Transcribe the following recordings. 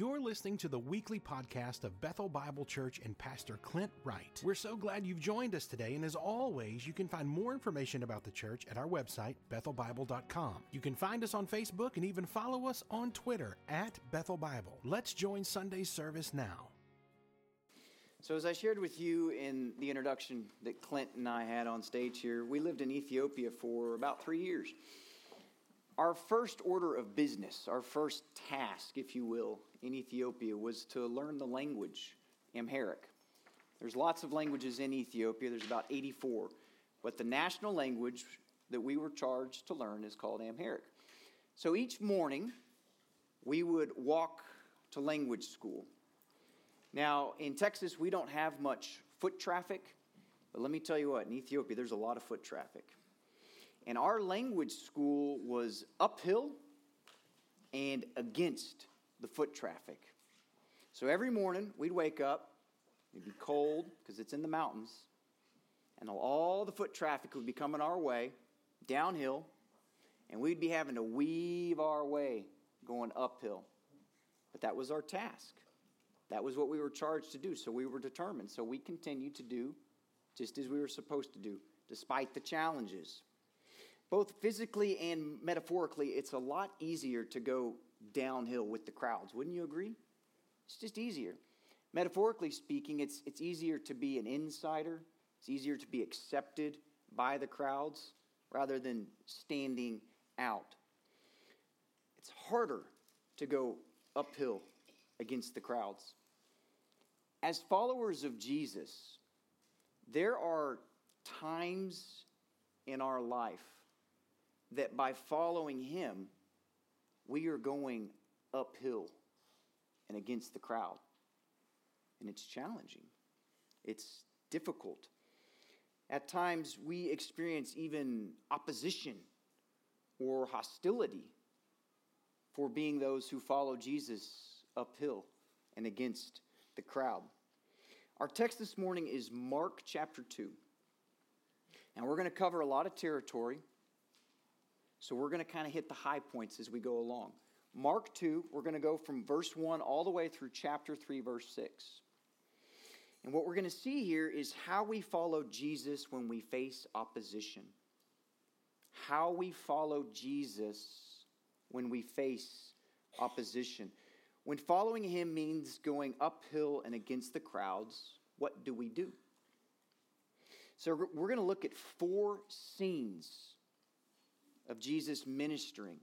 You're listening to the weekly podcast of Bethel Bible Church and Pastor Clint Wright. We're so glad you've joined us today, and as always, you can find more information about the church at our website, bethelbible.com. You can find us on Facebook and even follow us on Twitter at Bethel Bible. Let's join Sunday's service now. So, as I shared with you in the introduction that Clint and I had on stage here, we lived in Ethiopia for about three years. Our first order of business, our first task, if you will, in Ethiopia was to learn the language, Amharic. There's lots of languages in Ethiopia, there's about 84, but the national language that we were charged to learn is called Amharic. So each morning, we would walk to language school. Now, in Texas, we don't have much foot traffic, but let me tell you what, in Ethiopia, there's a lot of foot traffic. And our language school was uphill and against the foot traffic. So every morning we'd wake up, it'd be cold because it's in the mountains, and all the foot traffic would be coming our way downhill, and we'd be having to weave our way going uphill. But that was our task. That was what we were charged to do, so we were determined. So we continued to do just as we were supposed to do, despite the challenges both physically and metaphorically, it's a lot easier to go downhill with the crowds. Wouldn't you agree? It's just easier. Metaphorically speaking, it's, it's easier to be an insider, it's easier to be accepted by the crowds rather than standing out. It's harder to go uphill against the crowds. As followers of Jesus, there are times in our life that by following him, we are going uphill and against the crowd. And it's challenging, it's difficult. At times, we experience even opposition or hostility for being those who follow Jesus uphill and against the crowd. Our text this morning is Mark chapter 2. And we're going to cover a lot of territory. So we're going to kind of hit the high points as we go along. Mark 2, we're going to go from verse 1 all the way through chapter 3, verse 6. And what we're going to see here is how we follow Jesus when we face opposition. How we follow Jesus when we face opposition. When following him means going uphill and against the crowds, what do we do? So we're going to look at four scenes of Jesus ministering.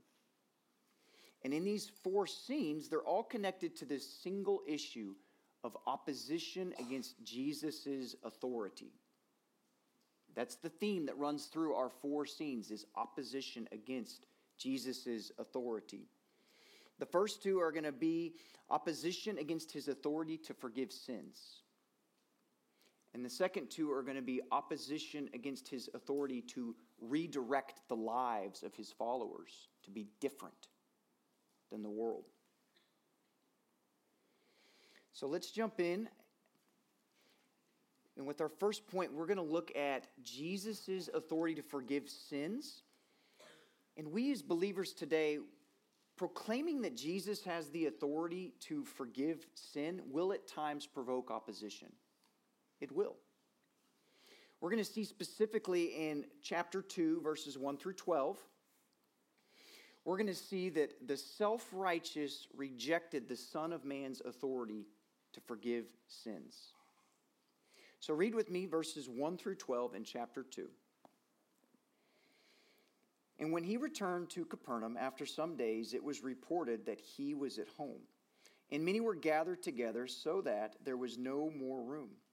And in these four scenes, they're all connected to this single issue of opposition against Jesus' authority. That's the theme that runs through our four scenes is opposition against Jesus' authority. The first two are going to be opposition against his authority to forgive sins. And the second two are going to be opposition against his authority to redirect the lives of his followers to be different than the world. So let's jump in. And with our first point, we're going to look at Jesus' authority to forgive sins. And we as believers today, proclaiming that Jesus has the authority to forgive sin will at times provoke opposition. It will. We're going to see specifically in chapter 2, verses 1 through 12, we're going to see that the self righteous rejected the Son of Man's authority to forgive sins. So read with me verses 1 through 12 in chapter 2. And when he returned to Capernaum after some days, it was reported that he was at home. And many were gathered together so that there was no more room,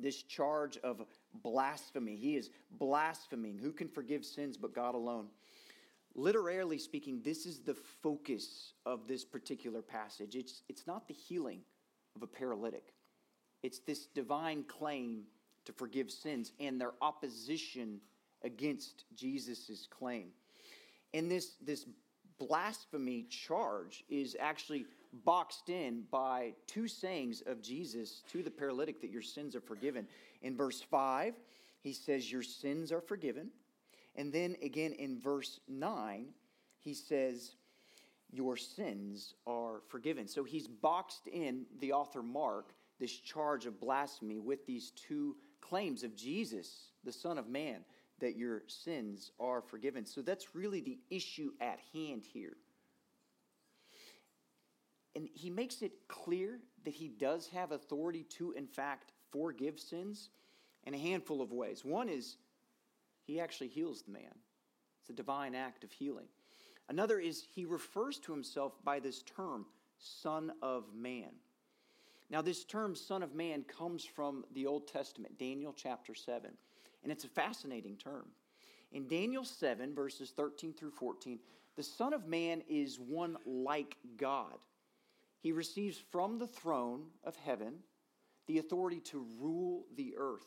this charge of blasphemy, he is blaspheming. Who can forgive sins but God alone? Literally speaking, this is the focus of this particular passage. It's, it's not the healing of a paralytic, it's this divine claim to forgive sins and their opposition against Jesus' claim. And this, this blasphemy charge is actually boxed in by two sayings of Jesus to the paralytic that your sins are forgiven. In verse 5, he says, Your sins are forgiven. And then again in verse 9, he says, Your sins are forgiven. So he's boxed in, the author Mark, this charge of blasphemy with these two claims of Jesus, the Son of Man, that your sins are forgiven. So that's really the issue at hand here. And he makes it clear that he does have authority to, in fact, forgive sins in a handful of ways. One is he actually heals the man, it's a divine act of healing. Another is he refers to himself by this term, Son of Man. Now, this term, Son of Man, comes from the Old Testament, Daniel chapter 7, and it's a fascinating term. In Daniel 7, verses 13 through 14, the Son of Man is one like God. He receives from the throne of heaven the authority to rule the earth.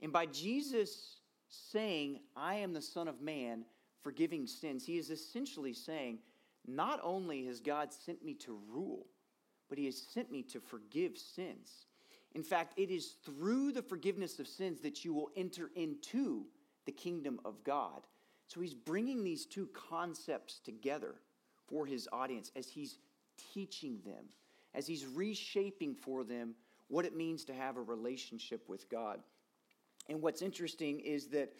And by Jesus saying, I am the Son of Man, forgiving sins, he is essentially saying, Not only has God sent me to rule, but he has sent me to forgive sins. In fact, it is through the forgiveness of sins that you will enter into the kingdom of God. So he's bringing these two concepts together for his audience as he's teaching them, as he's reshaping for them what it means to have a relationship with God. And what's interesting is that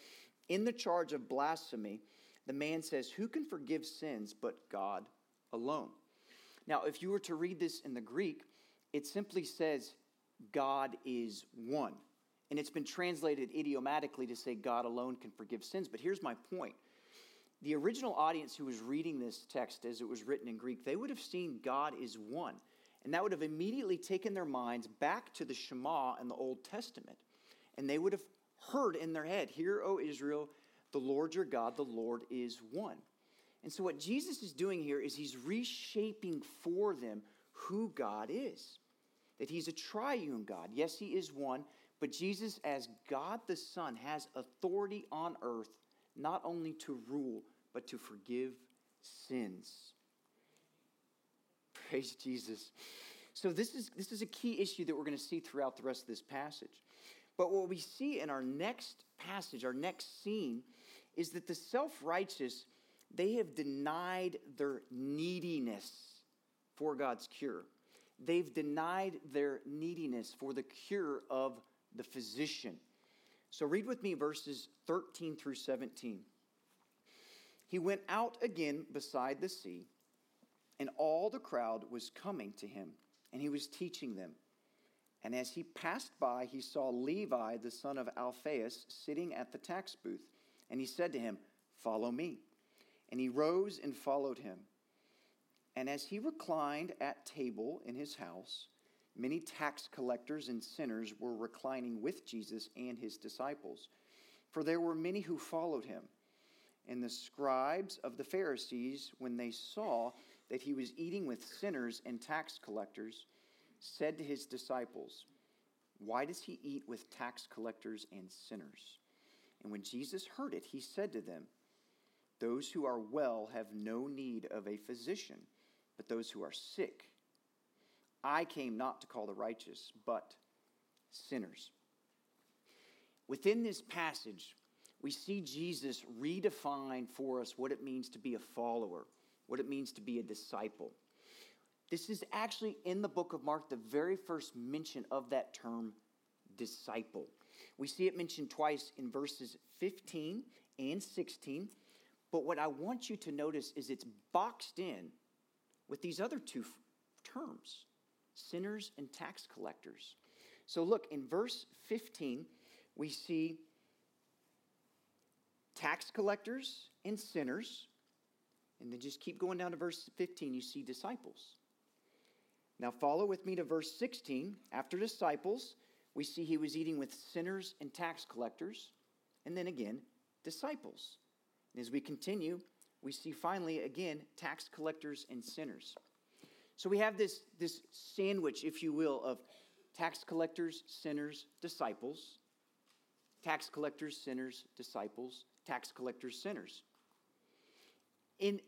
in the charge of blasphemy, the man says, Who can forgive sins but God alone? Now, if you were to read this in the Greek, it simply says, God is one. And it's been translated idiomatically to say God alone can forgive sins. But here's my point the original audience who was reading this text as it was written in Greek, they would have seen God is one. And that would have immediately taken their minds back to the Shema in the Old Testament. And they would have heard in their head, Hear, O Israel, the Lord your God, the Lord is one. And so, what Jesus is doing here is he's reshaping for them who God is. That he's a triune God. Yes, he is one, but Jesus, as God the Son, has authority on earth not only to rule, but to forgive sins. Praise Jesus. So, this is, this is a key issue that we're going to see throughout the rest of this passage. But what we see in our next passage, our next scene, is that the self righteous they have denied their neediness for God's cure. They've denied their neediness for the cure of the physician. So read with me verses 13 through 17. He went out again beside the sea, and all the crowd was coming to him, and he was teaching them. And as he passed by, he saw Levi, the son of Alphaeus, sitting at the tax booth, and he said to him, Follow me. And he rose and followed him. And as he reclined at table in his house, many tax collectors and sinners were reclining with Jesus and his disciples. For there were many who followed him. And the scribes of the Pharisees, when they saw that he was eating with sinners and tax collectors, said to his disciples, Why does he eat with tax collectors and sinners? And when Jesus heard it, he said to them, those who are well have no need of a physician, but those who are sick. I came not to call the righteous, but sinners. within this passage, we see Jesus redefine for us what it means to be a follower, what it means to be a disciple. This is actually in the book of Mark, the very first mention of that term, disciple. We see it mentioned twice in verses 15 and 16. But what I want you to notice is it's boxed in with these other two terms sinners and tax collectors. So look, in verse 15, we see tax collectors and sinners. And then just keep going down to verse 15, you see disciples. Now, follow with me to verse 16. After disciples, we see he was eating with sinners and tax collectors, and then again, disciples. And as we continue, we see finally again tax collectors and sinners. So we have this, this sandwich, if you will, of tax collectors, sinners, disciples, tax collectors, sinners, disciples, tax collectors, sinners. In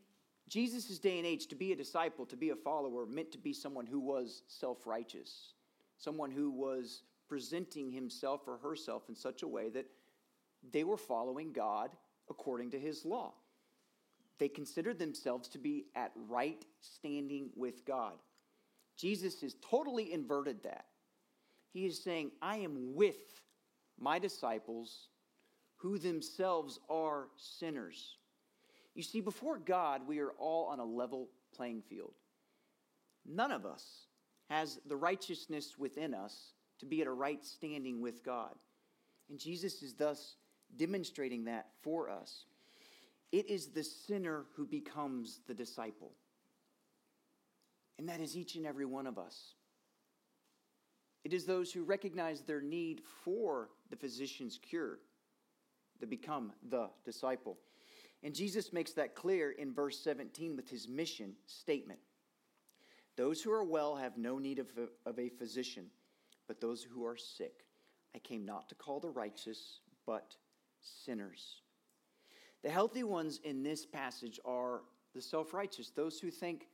Jesus' day and age, to be a disciple, to be a follower, meant to be someone who was self righteous, someone who was presenting himself or herself in such a way that they were following God according to his law. They considered themselves to be at right standing with God. Jesus has totally inverted that. He is saying, I am with my disciples who themselves are sinners. You see, before God, we are all on a level playing field. None of us has the righteousness within us to be at a right standing with God. And Jesus is thus demonstrating that for us. It is the sinner who becomes the disciple. And that is each and every one of us. It is those who recognize their need for the physician's cure that become the disciple. And Jesus makes that clear in verse 17 with his mission statement Those who are well have no need of a, of a physician, but those who are sick. I came not to call the righteous, but sinners. The healthy ones in this passage are the self righteous, those who think,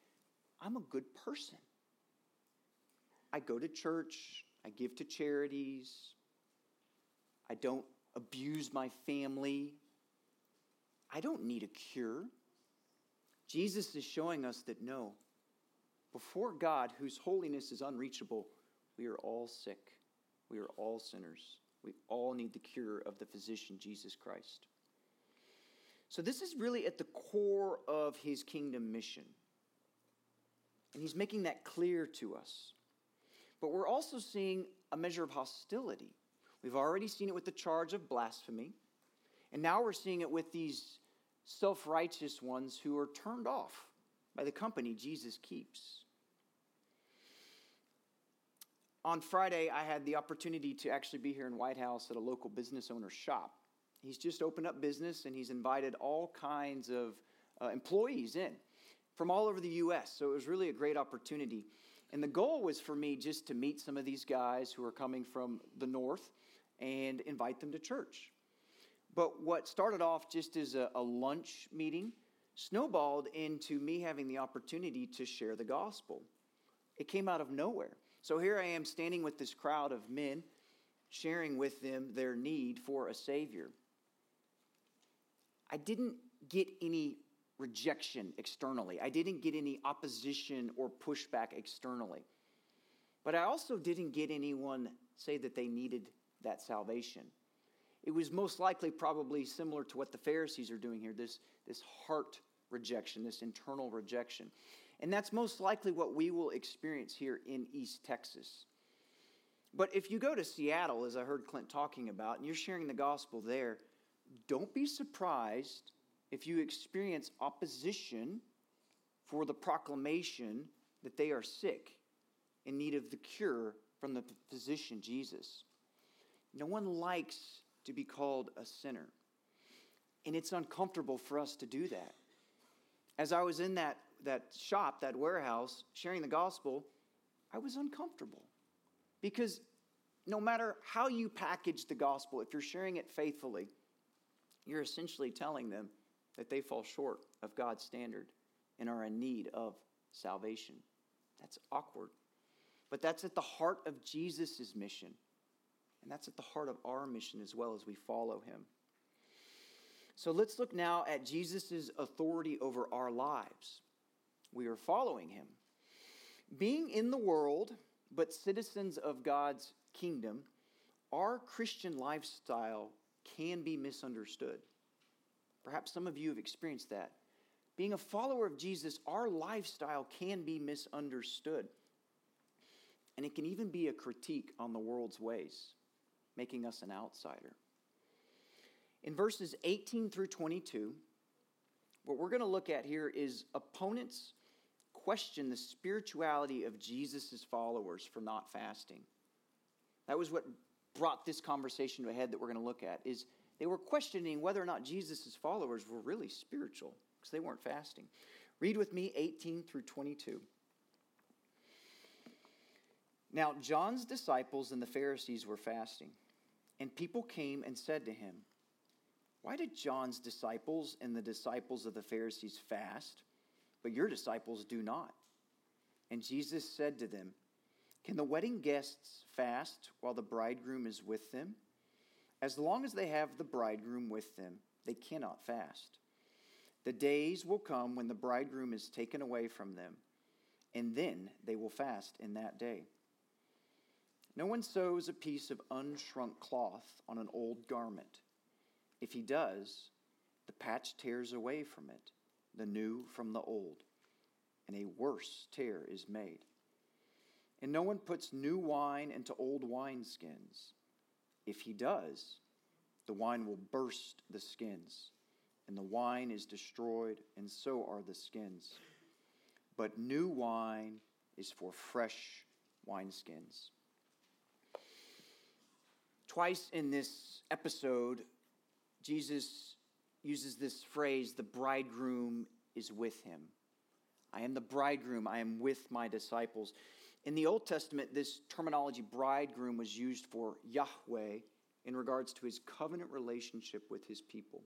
I'm a good person. I go to church, I give to charities, I don't abuse my family, I don't need a cure. Jesus is showing us that no, before God, whose holiness is unreachable, we are all sick. We are all sinners. We all need the cure of the physician, Jesus Christ. So, this is really at the core of his kingdom mission. And he's making that clear to us. But we're also seeing a measure of hostility. We've already seen it with the charge of blasphemy. And now we're seeing it with these self righteous ones who are turned off by the company Jesus keeps. On Friday, I had the opportunity to actually be here in White House at a local business owner's shop. He's just opened up business and he's invited all kinds of uh, employees in from all over the U.S. So it was really a great opportunity. And the goal was for me just to meet some of these guys who are coming from the north and invite them to church. But what started off just as a, a lunch meeting snowballed into me having the opportunity to share the gospel. It came out of nowhere. So here I am standing with this crowd of men, sharing with them their need for a Savior. I didn't get any rejection externally, I didn't get any opposition or pushback externally. But I also didn't get anyone say that they needed that salvation. It was most likely probably similar to what the Pharisees are doing here this, this heart rejection, this internal rejection. And that's most likely what we will experience here in East Texas. But if you go to Seattle, as I heard Clint talking about, and you're sharing the gospel there, don't be surprised if you experience opposition for the proclamation that they are sick in need of the cure from the physician Jesus. No one likes to be called a sinner. And it's uncomfortable for us to do that. As I was in that, that shop, that warehouse, sharing the gospel, I was uncomfortable. Because no matter how you package the gospel, if you're sharing it faithfully, you're essentially telling them that they fall short of God's standard and are in need of salvation. That's awkward. But that's at the heart of Jesus' mission And that's at the heart of our mission as well as we follow him. So let's look now at Jesus' authority over our lives. We are following him. Being in the world, but citizens of God's kingdom, our Christian lifestyle can be misunderstood. Perhaps some of you have experienced that. Being a follower of Jesus, our lifestyle can be misunderstood. And it can even be a critique on the world's ways, making us an outsider. In verses 18 through 22, what we're going to look at here is opponents question the spirituality of Jesus' followers for not fasting. That was what brought this conversation to a head that we're going to look at is they were questioning whether or not Jesus' followers were really spiritual because they weren't fasting. Read with me 18 through 22. Now, John's disciples and the Pharisees were fasting, and people came and said to him, Why did John's disciples and the disciples of the Pharisees fast, but your disciples do not? And Jesus said to them, Can the wedding guests fast while the bridegroom is with them? As long as they have the bridegroom with them, they cannot fast. The days will come when the bridegroom is taken away from them, and then they will fast in that day. No one sews a piece of unshrunk cloth on an old garment. If he does, the patch tears away from it, the new from the old, and a worse tear is made. And no one puts new wine into old wineskins. If he does, the wine will burst the skins, and the wine is destroyed, and so are the skins. But new wine is for fresh wineskins. Twice in this episode, Jesus uses this phrase, the bridegroom is with him. I am the bridegroom, I am with my disciples. In the Old Testament, this terminology, bridegroom, was used for Yahweh in regards to his covenant relationship with his people,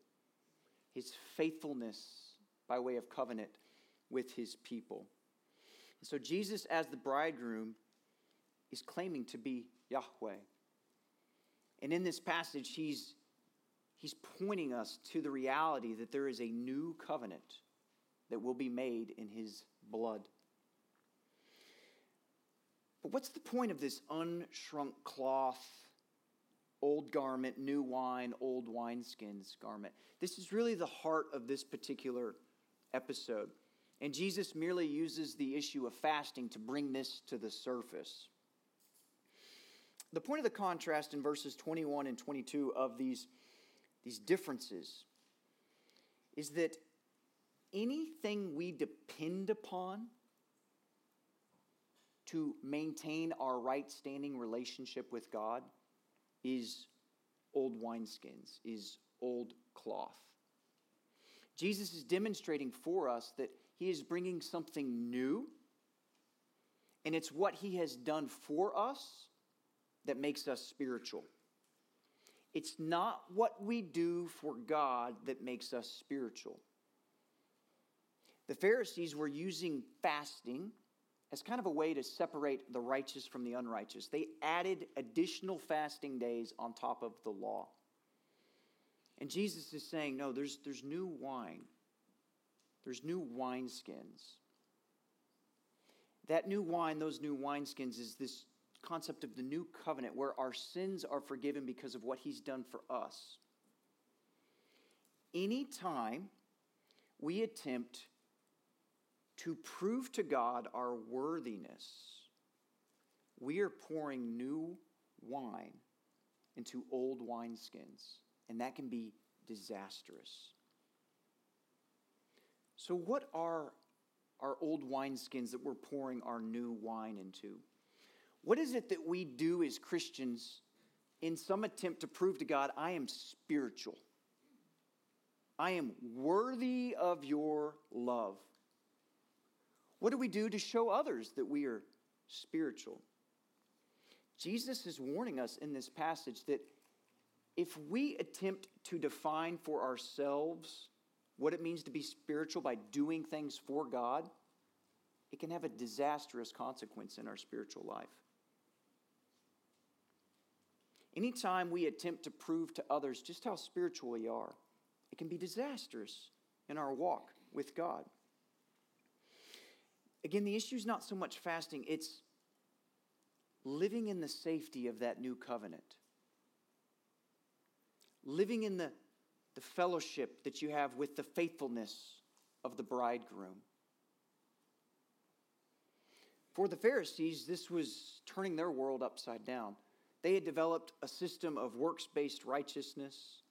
his faithfulness by way of covenant with his people. And so, Jesus, as the bridegroom, is claiming to be Yahweh. And in this passage, he's, he's pointing us to the reality that there is a new covenant that will be made in his blood. But what's the point of this unshrunk cloth, old garment, new wine, old wineskins garment? This is really the heart of this particular episode. And Jesus merely uses the issue of fasting to bring this to the surface. The point of the contrast in verses 21 and 22 of these, these differences is that anything we depend upon to maintain our right standing relationship with God is old wineskins, is old cloth. Jesus is demonstrating for us that he is bringing something new, and it's what he has done for us that makes us spiritual. It's not what we do for God that makes us spiritual. The Pharisees were using fasting as kind of a way to separate the righteous from the unrighteous. They added additional fasting days on top of the law. And Jesus is saying, no, there's, there's new wine, there's new wineskins. That new wine, those new wineskins, is this concept of the new covenant where our sins are forgiven because of what he's done for us. Anytime we attempt to prove to God our worthiness, we are pouring new wine into old wineskins, and that can be disastrous. So, what are our old wineskins that we're pouring our new wine into? What is it that we do as Christians in some attempt to prove to God, I am spiritual? I am worthy of your love. What do we do to show others that we are spiritual? Jesus is warning us in this passage that if we attempt to define for ourselves what it means to be spiritual by doing things for God, it can have a disastrous consequence in our spiritual life. Anytime we attempt to prove to others just how spiritual we are, it can be disastrous in our walk with God. Again, the issue is not so much fasting, it's living in the safety of that new covenant, living in the, the fellowship that you have with the faithfulness of the bridegroom. For the Pharisees, this was turning their world upside down. They had developed a system of works based righteousness,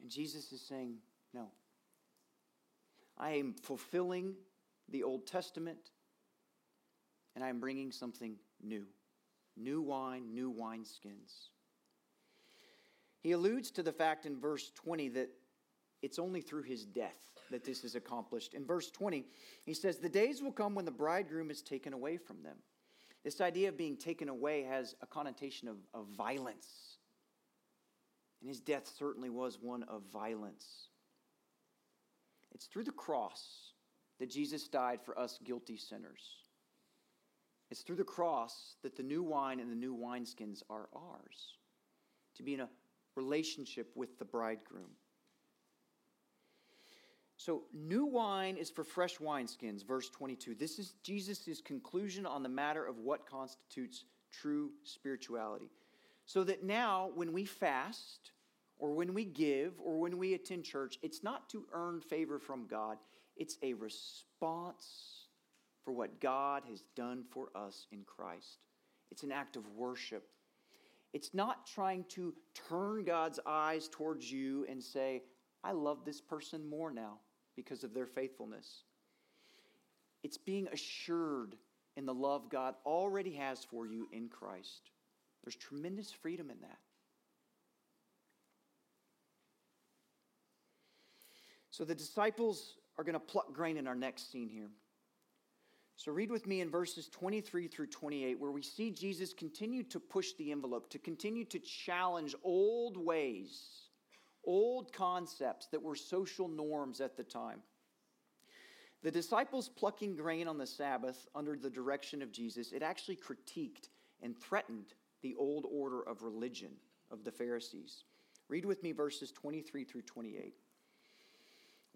and Jesus is saying, No. I am fulfilling the Old Testament, and I am bringing something new new wine, new wineskins. He alludes to the fact in verse 20 that it's only through his death that this is accomplished. In verse 20, he says, The days will come when the bridegroom is taken away from them. This idea of being taken away has a connotation of, of violence. And his death certainly was one of violence. It's through the cross that Jesus died for us guilty sinners. It's through the cross that the new wine and the new wineskins are ours, to be in a relationship with the bridegroom. So, new wine is for fresh wineskins, verse 22. This is Jesus' conclusion on the matter of what constitutes true spirituality. So that now, when we fast, or when we give, or when we attend church, it's not to earn favor from God, it's a response for what God has done for us in Christ. It's an act of worship. It's not trying to turn God's eyes towards you and say, I love this person more now because of their faithfulness. It's being assured in the love God already has for you in Christ. There's tremendous freedom in that. So the disciples are going to pluck grain in our next scene here. So read with me in verses 23 through 28, where we see Jesus continue to push the envelope, to continue to challenge old ways old concepts that were social norms at the time. The disciples plucking grain on the Sabbath under the direction of Jesus, it actually critiqued and threatened the old order of religion of the Pharisees. Read with me verses 23 through 28.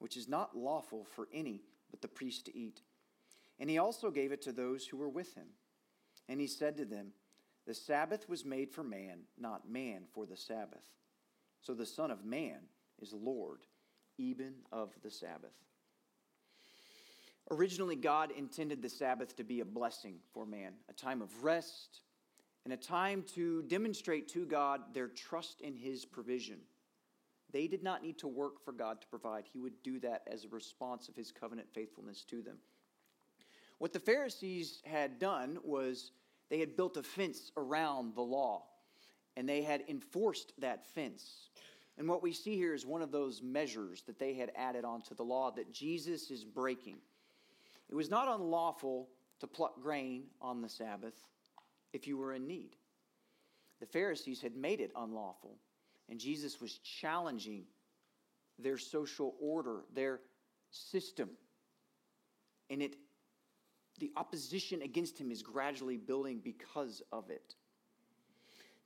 which is not lawful for any but the priest to eat. And he also gave it to those who were with him. And he said to them, The Sabbath was made for man, not man for the Sabbath. So the Son of Man is Lord, even of the Sabbath. Originally, God intended the Sabbath to be a blessing for man, a time of rest, and a time to demonstrate to God their trust in His provision. They did not need to work for God to provide, He would do that as a response of His covenant faithfulness to them. What the Pharisees had done was they had built a fence around the law and they had enforced that fence. And what we see here is one of those measures that they had added onto the law that Jesus is breaking. It was not unlawful to pluck grain on the Sabbath if you were in need. The Pharisees had made it unlawful, and Jesus was challenging their social order, their system. And it the opposition against him is gradually building because of it.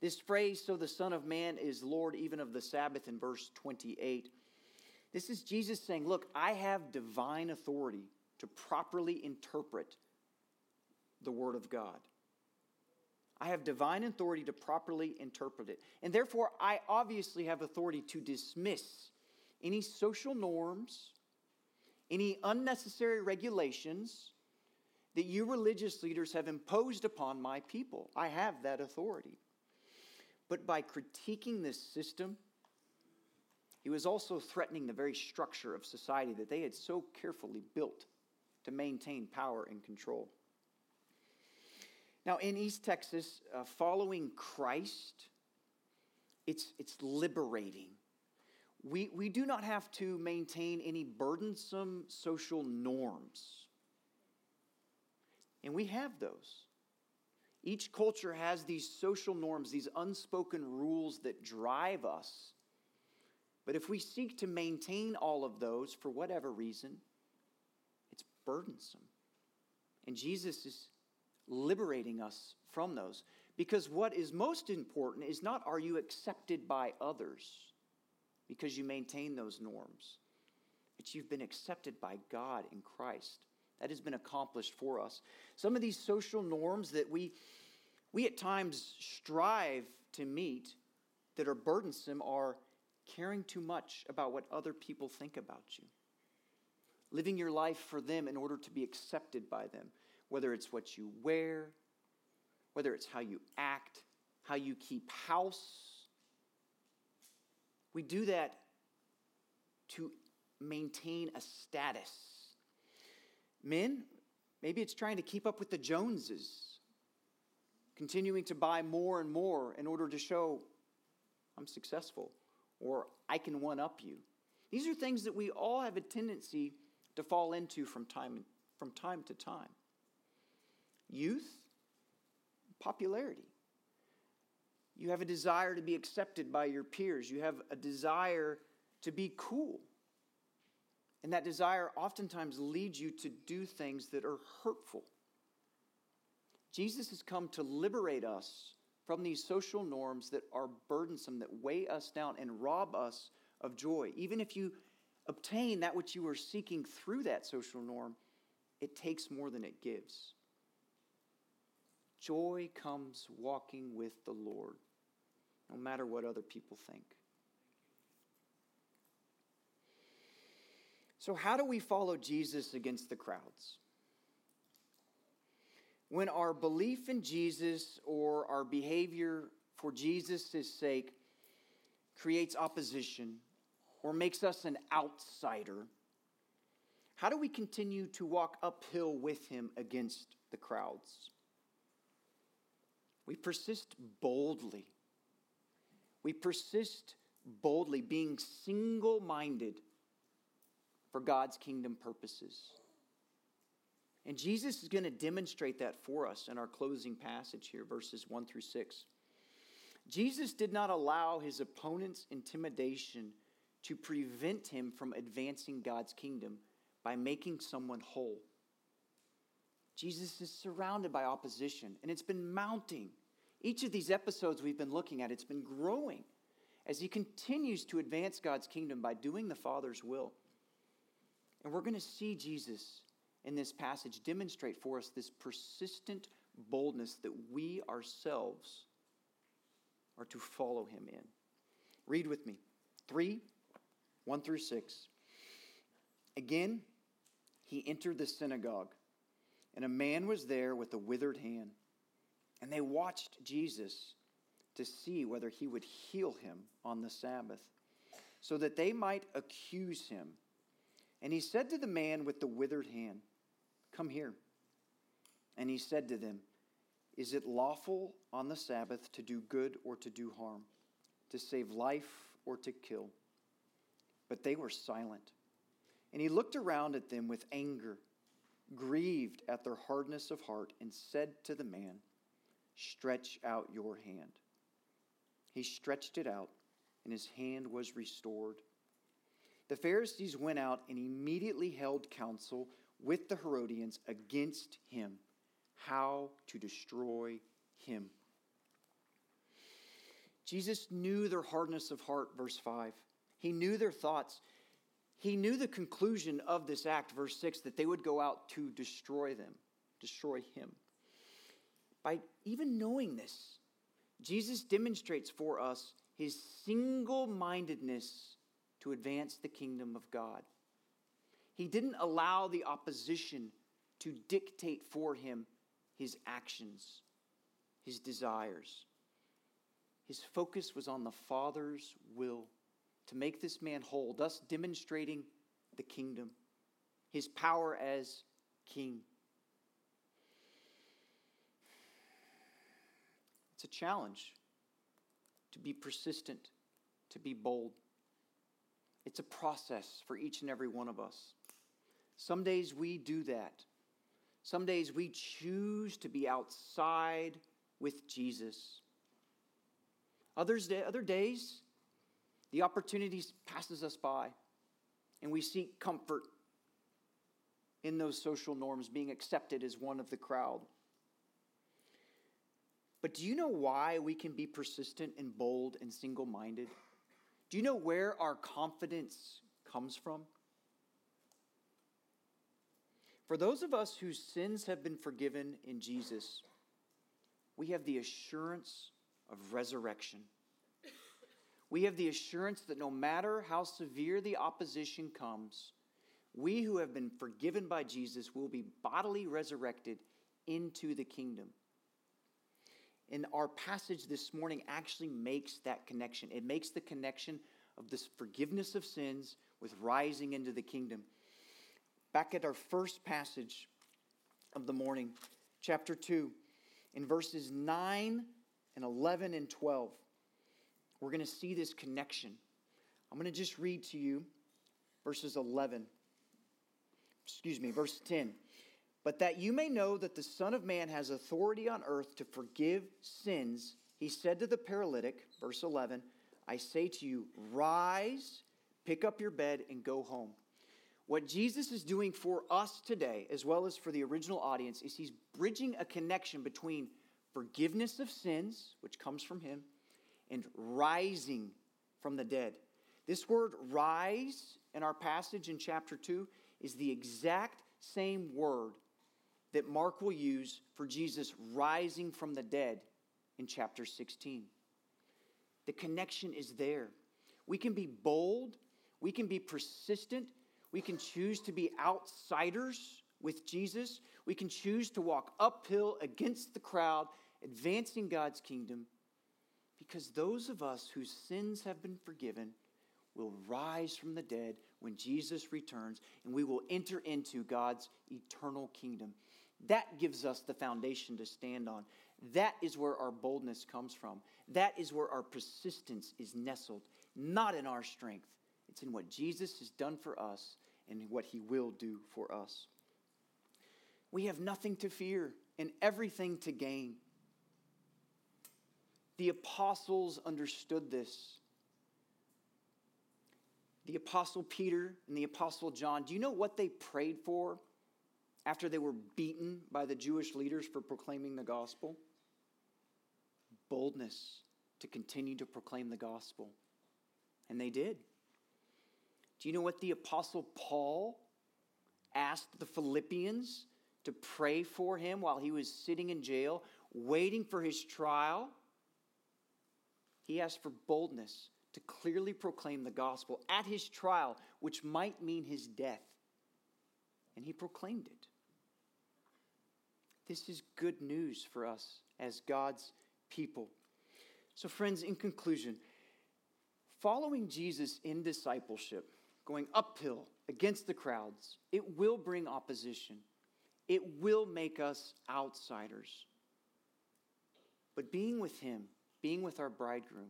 This phrase, so the Son of Man is Lord even of the Sabbath, in verse 28, this is Jesus saying, Look, I have divine authority to properly interpret the Word of God. I have divine authority to properly interpret it. And therefore, I obviously have authority to dismiss any social norms, any unnecessary regulations that you religious leaders have imposed upon my people. I have that authority. But by critiquing this system, he was also threatening the very structure of society that they had so carefully built to maintain power and control. Now, in East Texas, uh, following Christ it's, it's liberating. We, we do not have to maintain any burdensome social norms. And we have those. Each culture has these social norms, these unspoken rules that drive us. But if we seek to maintain all of those for whatever reason, it's burdensome. And Jesus is liberating us from those. Because what is most important is not are you accepted by others because you maintain those norms, but you've been accepted by God in Christ. That has been accomplished for us. Some of these social norms that we, we at times strive to meet that are burdensome are caring too much about what other people think about you, living your life for them in order to be accepted by them, whether it's what you wear, whether it's how you act, how you keep house. We do that to maintain a status. Men, maybe it's trying to keep up with the Joneses, continuing to buy more and more in order to show I'm successful or I can one up you. These are things that we all have a tendency to fall into from time, from time to time. Youth, popularity. You have a desire to be accepted by your peers. You have a desire to be cool. And that desire oftentimes leads you to do things that are hurtful. Jesus has come to liberate us from these social norms that are burdensome, that weigh us down and rob us of joy. Even if you obtain that which you are seeking through that social norm, it takes more than it gives. Joy comes walking with the Lord, no matter what other people think. So, how do we follow Jesus against the crowds? When our belief in Jesus or our behavior for Jesus' sake creates opposition or makes us an outsider, how do we continue to walk uphill with him against the crowds? We persist boldly. We persist boldly, being single minded for God's kingdom purposes. And Jesus is going to demonstrate that for us in our closing passage here, verses 1 through 6. Jesus did not allow his opponent's intimidation to prevent him from advancing God's kingdom by making someone whole. Jesus is surrounded by opposition, and it's been mounting. Each of these episodes we've been looking at, it's been growing as he continues to advance God's kingdom by doing the Father's will. And we're going to see Jesus in this passage demonstrate for us this persistent boldness that we ourselves are to follow him in. Read with me 3 1 through 6. Again, he entered the synagogue and a man was there with a withered hand. And they watched Jesus to see whether he would heal him on the Sabbath, so that they might accuse him. And he said to the man with the withered hand, Come here. And he said to them, Is it lawful on the Sabbath to do good or to do harm, to save life or to kill? But they were silent. And he looked around at them with anger grieved at their hardness of heart, and said to the man, Stretch out your hand. He stretched it out, and his hand was restored. The Pharisees went out and immediately held counsel with the Herodians against him, how to destroy him. Jesus knew their hardness of heart, verse 5. He knew their thoughts. He knew the conclusion of this act, verse 6, that they would go out to destroy them, destroy him. By even knowing this, Jesus demonstrates for us his single mindedness to advance the kingdom of God. He didn't allow the opposition to dictate for him his actions, his desires. His focus was on the Father's will to make this man whole, thus demonstrating the kingdom, his power as king. It's a challenge to be persistent, to be bold. It's a process for each and every one of us. Some days we do that. Some days we choose to be outside with Jesus. Others, other days, the opportunities passes us by, and we seek comfort in those social norms, being accepted as one of the crowd. But do you know why we can be persistent and bold and single minded? Do you know where our confidence comes from? For those of us whose sins have been forgiven in Jesus, we have the assurance of resurrection. We have the assurance that no matter how severe the opposition comes, we who have been forgiven by Jesus will be bodily resurrected into the kingdom. And our passage this morning actually makes that connection. It makes the connection of this forgiveness of sins with rising into the kingdom. Back at our first passage of the morning, chapter 2, in verses 9 and 11 and 12, we're going to see this connection. I'm going to just read to you verses 11 excuse me, verse 10. But that you may know that the Son of Man has authority on earth to forgive sins, he said to the paralytic, verse 11, I say to you, rise, pick up your bed, and go home. What Jesus is doing for us today, as well as for the original audience, is he's bridging a connection between forgiveness of sins, which comes from him, and rising from the dead. This word rise in our passage in chapter 2 is the exact same word that Mark will use for Jesus rising from the dead in chapter 16. The connection is there. We can be bold, we can be persistent, we can choose to be outsiders with Jesus, we can choose to walk uphill against the crowd, advancing God's kingdom, because those of us whose sins have been forgiven will rise from the dead when Jesus returns, and we will enter into God's eternal kingdom. That gives us the foundation to stand on. That is where our boldness comes from. That is where our persistence is nestled, not in our strength. It's in what Jesus has done for us and what he will do for us. We have nothing to fear and everything to gain. The apostles understood this the Apostle Peter and the Apostle John, do you know what they prayed for after they were beaten by the Jewish leaders for proclaiming the gospel? Boldness to continue to proclaim the gospel. And they did. Do you know what the Apostle Paul asked the Philippians to pray for him while he was sitting in jail, waiting for his trial? He asked for boldness to clearly proclaim the gospel at his trial, which might mean his death. And he proclaimed it. This is good news for us as God's people. So, friends, in conclusion, following Jesus in discipleship, going uphill against the crowds, it will bring opposition. It will make us outsiders. But being with Him, being with our bridegroom,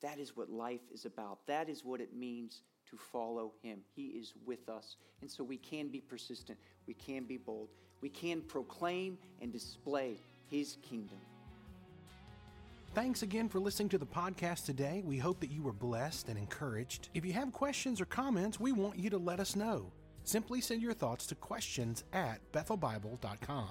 that is what life is about. That is what it means to follow Him. He is with us. And so we can be persistent, we can be bold, we can proclaim and display His kingdom. Thanks again for listening to the podcast today. We hope that you were blessed and encouraged. If you have questions or comments, we want you to let us know. Simply send your thoughts to questions at bethelbible.com.